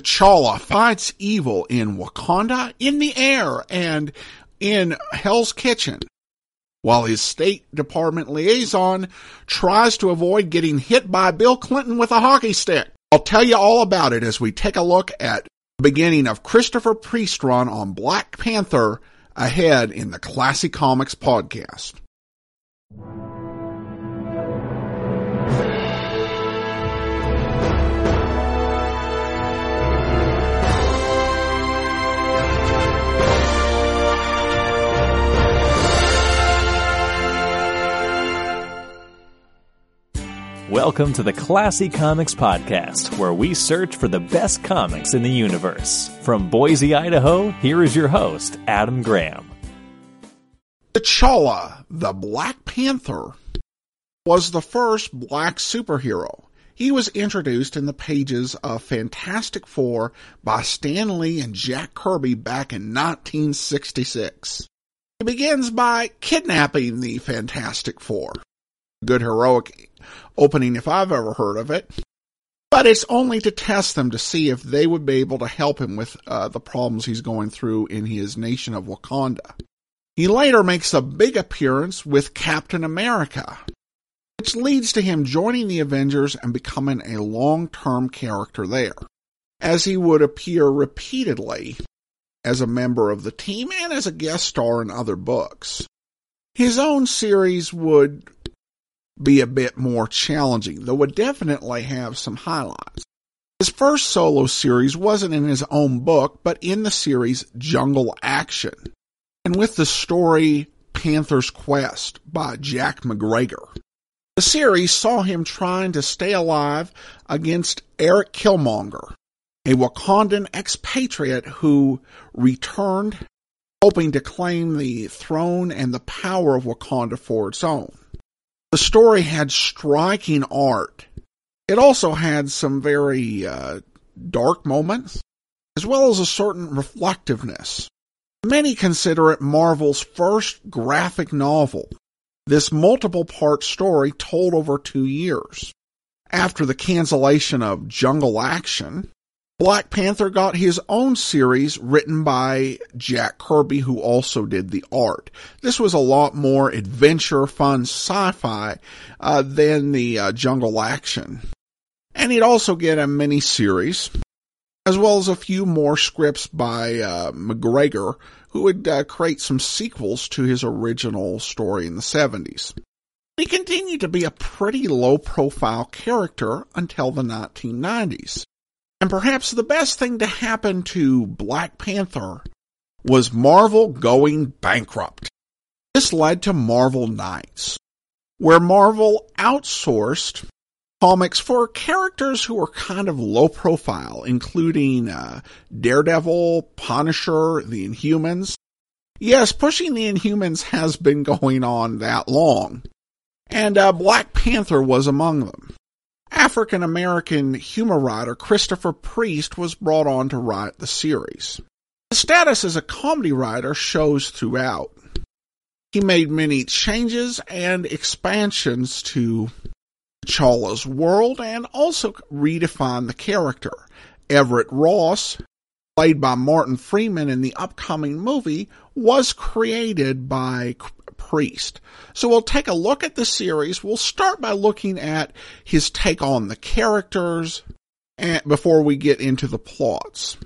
T'Challa fights evil in Wakanda, in the air, and in Hell's Kitchen, while his State Department liaison tries to avoid getting hit by Bill Clinton with a hockey stick. I'll tell you all about it as we take a look at the beginning of Christopher Priest run on Black Panther ahead in the Classic Comics podcast. Welcome to the Classy Comics Podcast, where we search for the best comics in the universe. From Boise, Idaho, here is your host, Adam Graham. T'Challa, the Black Panther, was the first black superhero. He was introduced in the pages of Fantastic Four by Stan Lee and Jack Kirby back in 1966. He begins by kidnapping the Fantastic Four. Good heroic opening if I've ever heard of it. But it's only to test them to see if they would be able to help him with uh, the problems he's going through in his nation of Wakanda. He later makes a big appearance with Captain America, which leads to him joining the Avengers and becoming a long-term character there, as he would appear repeatedly as a member of the team and as a guest star in other books. His own series would be a bit more challenging, though would definitely have some highlights. His first solo series wasn't in his own book, but in the series Jungle Action, and with the story Panther's Quest by Jack McGregor. The series saw him trying to stay alive against Eric Killmonger, a Wakandan expatriate who returned hoping to claim the throne and the power of Wakanda for its own. The story had striking art. It also had some very uh, dark moments, as well as a certain reflectiveness. Many consider it Marvel's first graphic novel. This multiple part story told over two years. After the cancellation of Jungle Action, Black Panther got his own series written by Jack Kirby, who also did the art. This was a lot more adventure, fun sci-fi uh, than the uh, Jungle Action. And he'd also get a mini series, as well as a few more scripts by uh, McGregor, who would uh, create some sequels to his original story in the 70s. He continued to be a pretty low profile character until the 1990s. And perhaps the best thing to happen to Black Panther was Marvel going bankrupt. This led to Marvel Knights, where Marvel outsourced comics for characters who were kind of low profile, including uh, Daredevil, Punisher, the Inhumans. Yes, pushing the Inhumans has been going on that long, and uh, Black Panther was among them. African American humor writer Christopher Priest was brought on to write the series. His status as a comedy writer shows throughout. He made many changes and expansions to T'Challa's world and also redefined the character. Everett Ross, played by Martin Freeman in the upcoming movie, was created by Priest. So we'll take a look at the series. We'll start by looking at his take on the characters and before we get into the plots.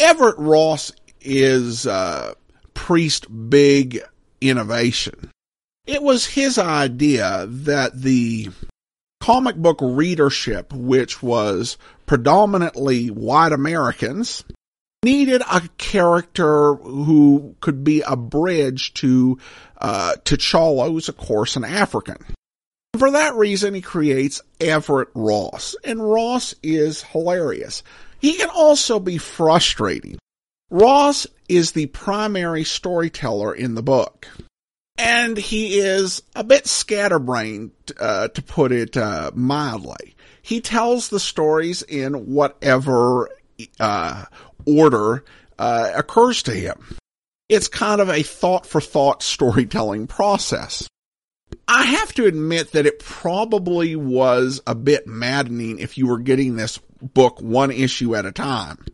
Everett Ross is uh, Priest big innovation. It was his idea that the comic book readership, which was predominantly white Americans, needed a character who could be a bridge to uh, T'Challa, who's of course an African. For that reason, he creates Everett Ross, and Ross is hilarious. He can also be frustrating. Ross is the primary storyteller in the book, and he is a bit scatterbrained, uh, to put it uh, mildly. He tells the stories in whatever uh, order uh, occurs to him. It's kind of a thought for thought storytelling process. I have to admit that it probably was a bit maddening if you were getting this book one issue at a time.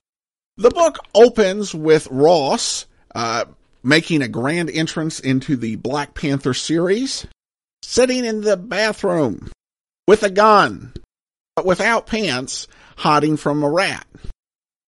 The book opens with Ross uh, making a grand entrance into the Black Panther series, sitting in the bathroom with a gun, but without pants, hiding from a rat.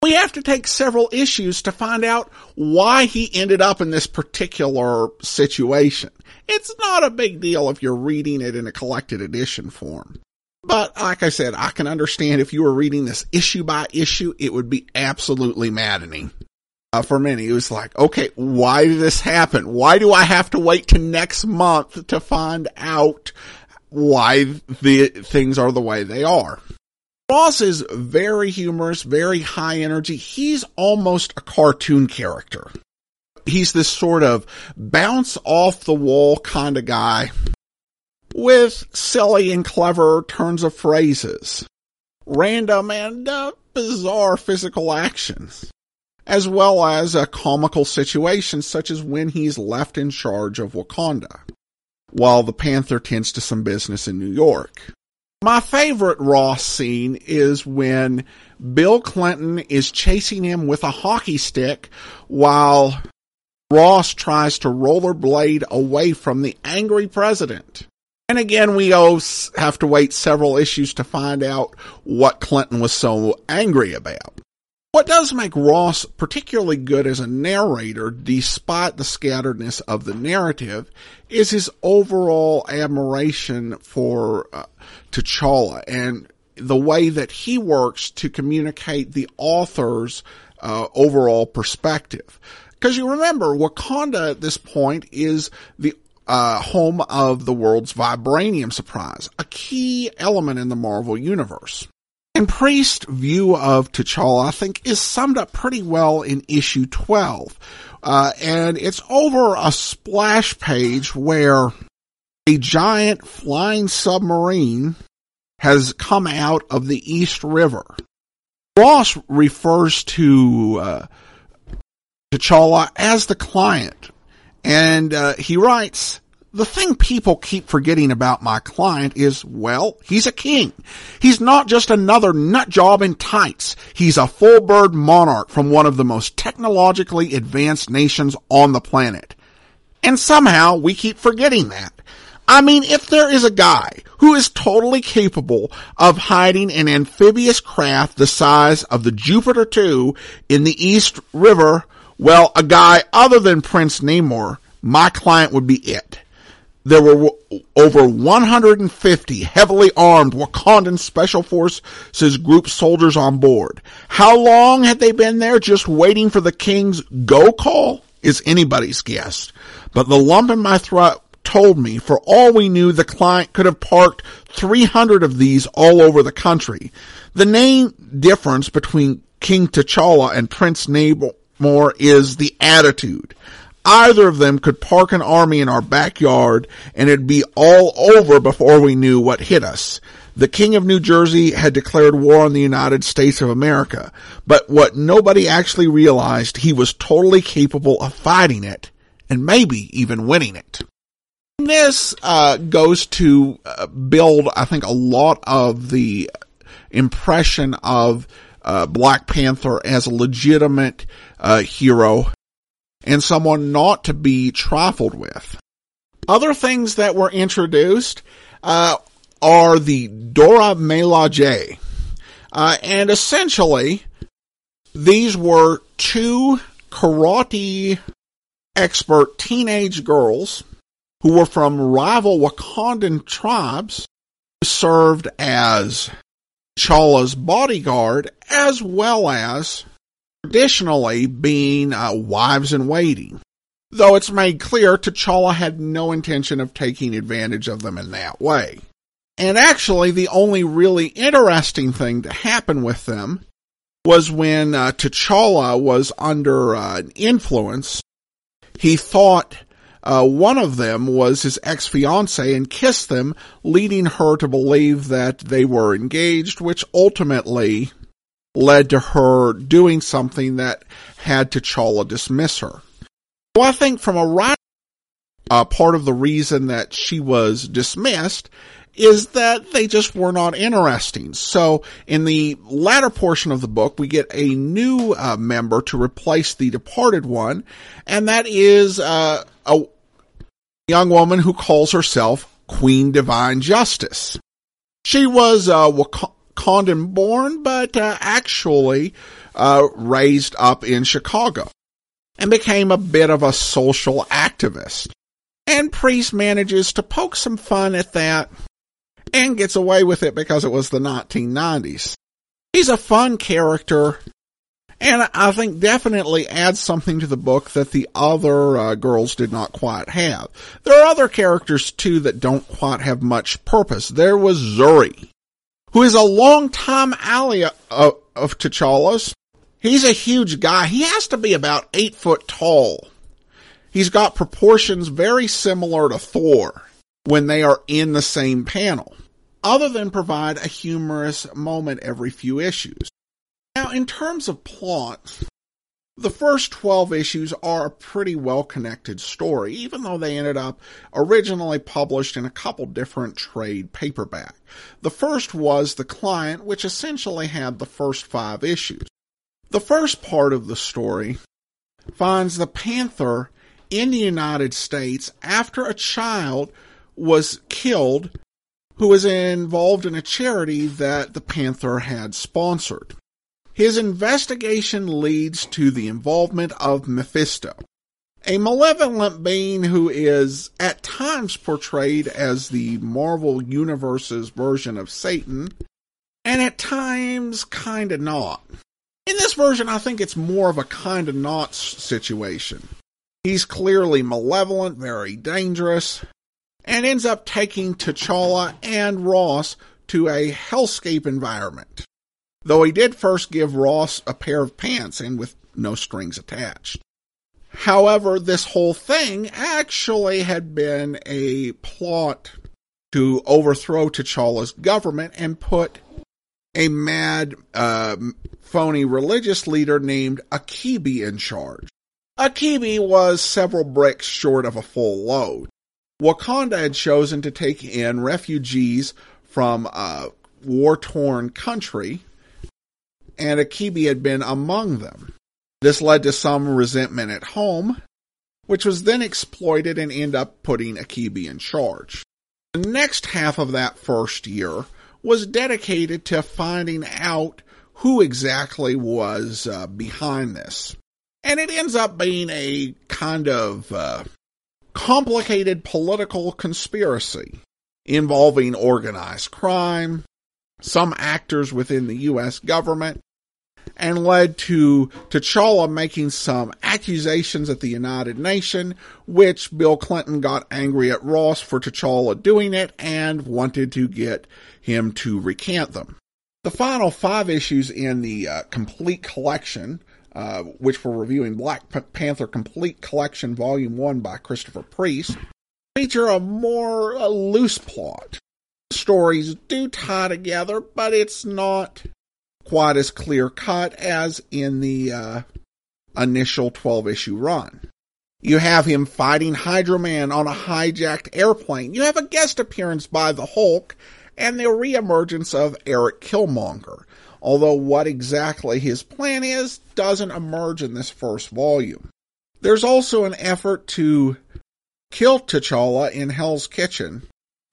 We have to take several issues to find out why he ended up in this particular situation. It's not a big deal if you're reading it in a collected edition form. But like I said, I can understand if you were reading this issue by issue, it would be absolutely maddening. Uh, for many, it was like, okay, why did this happen? Why do I have to wait to next month to find out why the things are the way they are? Ross is very humorous, very high energy. He's almost a cartoon character. He's this sort of bounce off the wall kind of guy with silly and clever turns of phrases, random and uh, bizarre physical actions, as well as a comical situation such as when he's left in charge of Wakanda, while the Panther tends to some business in New York. My favorite Ross scene is when Bill Clinton is chasing him with a hockey stick while Ross tries to rollerblade away from the angry president. And again, we have to wait several issues to find out what Clinton was so angry about. What does make Ross particularly good as a narrator, despite the scatteredness of the narrative, is his overall admiration for uh, T'Challa and the way that he works to communicate the author's uh, overall perspective. Because you remember, Wakanda at this point is the uh, home of the world's vibranium surprise, a key element in the Marvel universe. And Priest's view of T'Challa, I think, is summed up pretty well in issue 12. Uh, and it's over a splash page where a giant flying submarine has come out of the East River. Ross refers to uh, T'Challa as the client, and uh, he writes, the thing people keep forgetting about my client is, well, he's a king. He's not just another nut job in tights. He's a full bird monarch from one of the most technologically advanced nations on the planet. And somehow we keep forgetting that. I mean, if there is a guy who is totally capable of hiding an amphibious craft the size of the Jupiter 2 in the East River, well, a guy other than Prince Namor, my client would be it there were over 150 heavily armed Wakandan Special Forces group soldiers on board. How long had they been there just waiting for the king's go call is anybody's guess. But the lump in my throat told me for all we knew the client could have parked 300 of these all over the country. The main difference between King T'Challa and Prince Namor is the attitude. Either of them could park an army in our backyard and it'd be all over before we knew what hit us. The King of New Jersey had declared war on the United States of America, but what nobody actually realized, he was totally capable of fighting it and maybe even winning it. This uh, goes to uh, build, I think, a lot of the impression of uh, Black Panther as a legitimate uh, hero and someone not to be trifled with. Other things that were introduced uh, are the Dora Milaje. Uh, and essentially, these were two karate expert teenage girls who were from rival Wakandan tribes who served as T'Challa's bodyguard as well as traditionally being uh, wives in waiting. Though it's made clear T'Challa had no intention of taking advantage of them in that way. And actually, the only really interesting thing to happen with them was when uh, T'Challa was under uh, influence. He thought uh, one of them was his ex-fiancee and kissed them, leading her to believe that they were engaged, which ultimately led to her doing something that had T'Challa dismiss her. Well, I think from a writer, uh, part of the reason that she was dismissed is that they just were not interesting. So in the latter portion of the book, we get a new uh, member to replace the departed one, and that is uh, a young woman who calls herself Queen Divine Justice. She was uh, Wakandan born, but uh, actually uh, raised up in Chicago and became a bit of a social activist. And Priest manages to poke some fun at that and gets away with it because it was the 1990s. He's a fun character and I think definitely adds something to the book that the other uh, girls did not quite have. There are other characters too that don't quite have much purpose. There was Zuri, who is a long-time ally of, of T'Challa's. He's a huge guy. He has to be about eight foot tall. He's got proportions very similar to Thor when they are in the same panel, other than provide a humorous moment every few issues. Now, in terms of plot, the first 12 issues are a pretty well connected story, even though they ended up originally published in a couple different trade paperback. The first was The Client, which essentially had the first five issues. The first part of the story finds the Panther in the United States after a child was killed who was involved in a charity that the Panther had sponsored. His investigation leads to the involvement of Mephisto, a malevolent being who is at times portrayed as the Marvel Universe's version of Satan, and at times kinda not. In this version, I think it's more of a kinda not situation. He's clearly malevolent, very dangerous, and ends up taking T'Challa and Ross to a hellscape environment. Though he did first give Ross a pair of pants and with no strings attached. However, this whole thing actually had been a plot to overthrow T'Challa's government and put a mad, uh, phony religious leader named Achebe in charge. Achebe was several bricks short of a full load. Wakanda had chosen to take in refugees from a war torn country and Achebe had been among them. This led to some resentment at home, which was then exploited and ended up putting Achebe in charge. The next half of that first year was dedicated to finding out who exactly was uh, behind this. And it ends up being a kind of uh, complicated political conspiracy involving organized crime, some actors within the U.S. government, and led to T'Challa making some accusations at the United Nations, which Bill Clinton got angry at Ross for T'Challa doing it and wanted to get him to recant them. The final five issues in the uh, complete collection, uh, which we're reviewing Black Panther Complete Collection Volume 1 by Christopher Priest, feature a more uh, loose plot stories do tie together, but it's not quite as clear cut as in the uh, initial 12 issue run. You have him fighting Hydro Man on a hijacked airplane. You have a guest appearance by the Hulk and the reemergence of Eric Killmonger. Although what exactly his plan is doesn't emerge in this first volume. There's also an effort to kill T'Challa in Hell's Kitchen,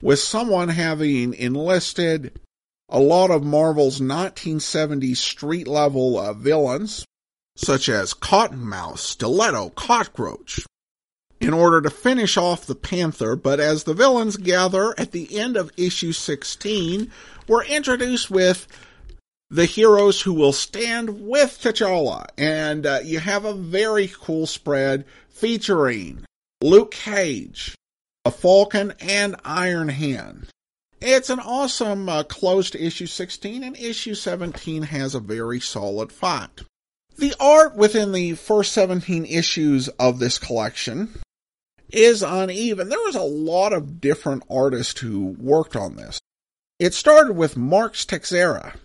with someone having enlisted a lot of Marvel's 1970s street level uh, villains, such as Cottonmouth, Stiletto, Cockroach, in order to finish off the Panther. But as the villains gather at the end of issue 16, we're introduced with the heroes who will stand with T'Challa. And uh, you have a very cool spread featuring Luke Cage, a Falcon, and Iron Hand. It's an awesome uh, close to issue 16, and issue 17 has a very solid fight. The art within the first 17 issues of this collection is uneven. There was a lot of different artists who worked on this. It started with Mark Texeira.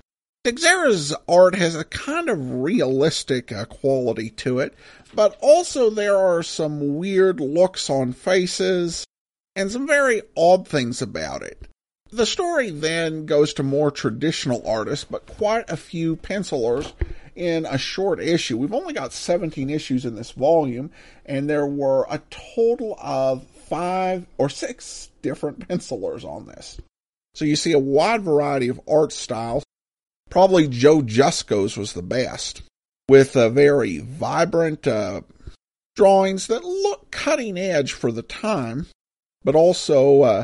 Texeira's art has a kind of realistic uh, quality to it, but also there are some weird looks on faces and some very odd things about it. The story then goes to more traditional artists, but quite a few pencilers in a short issue. We've only got 17 issues in this volume, and there were a total of five or six different pencilers on this. So you see a wide variety of art styles. Probably Joe Jusko's was the best, with very vibrant uh, drawings that look cutting edge for the time, but also uh,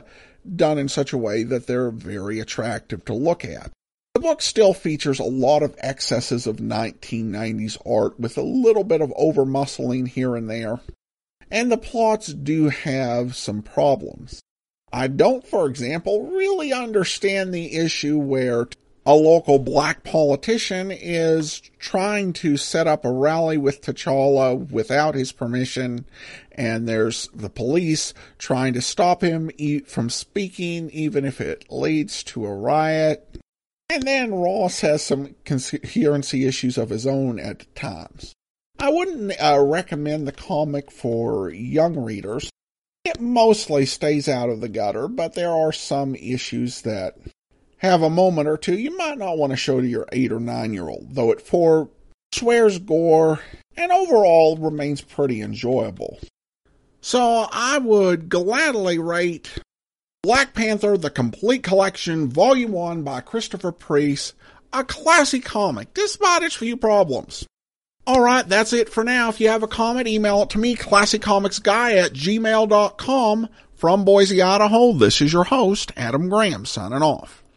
done in such a way that they're very attractive to look at. The book still features a lot of excesses of 1990s art with a little bit of over muscling here and there, and the plots do have some problems. I don't, for example, really understand the issue where a local black politician is trying to set up a rally with T'Challa without his permission, and there's the police trying to stop him from speaking, even if it leads to a riot. And then Ross has some coherency issues of his own at times. I wouldn't uh, recommend the comic for young readers. It mostly stays out of the gutter, but there are some issues that have a moment or two you might not want to show to your eight or nine year old, though it four swears gore and overall remains pretty enjoyable. So I would gladly rate Black Panther The Complete Collection Volume 1 by Christopher Priest a classy comic, despite its few problems. Alright, that's it for now. If you have a comment, email it to me, classiccomicsguy at gmail.com. From Boise, Idaho, this is your host, Adam Graham, signing off.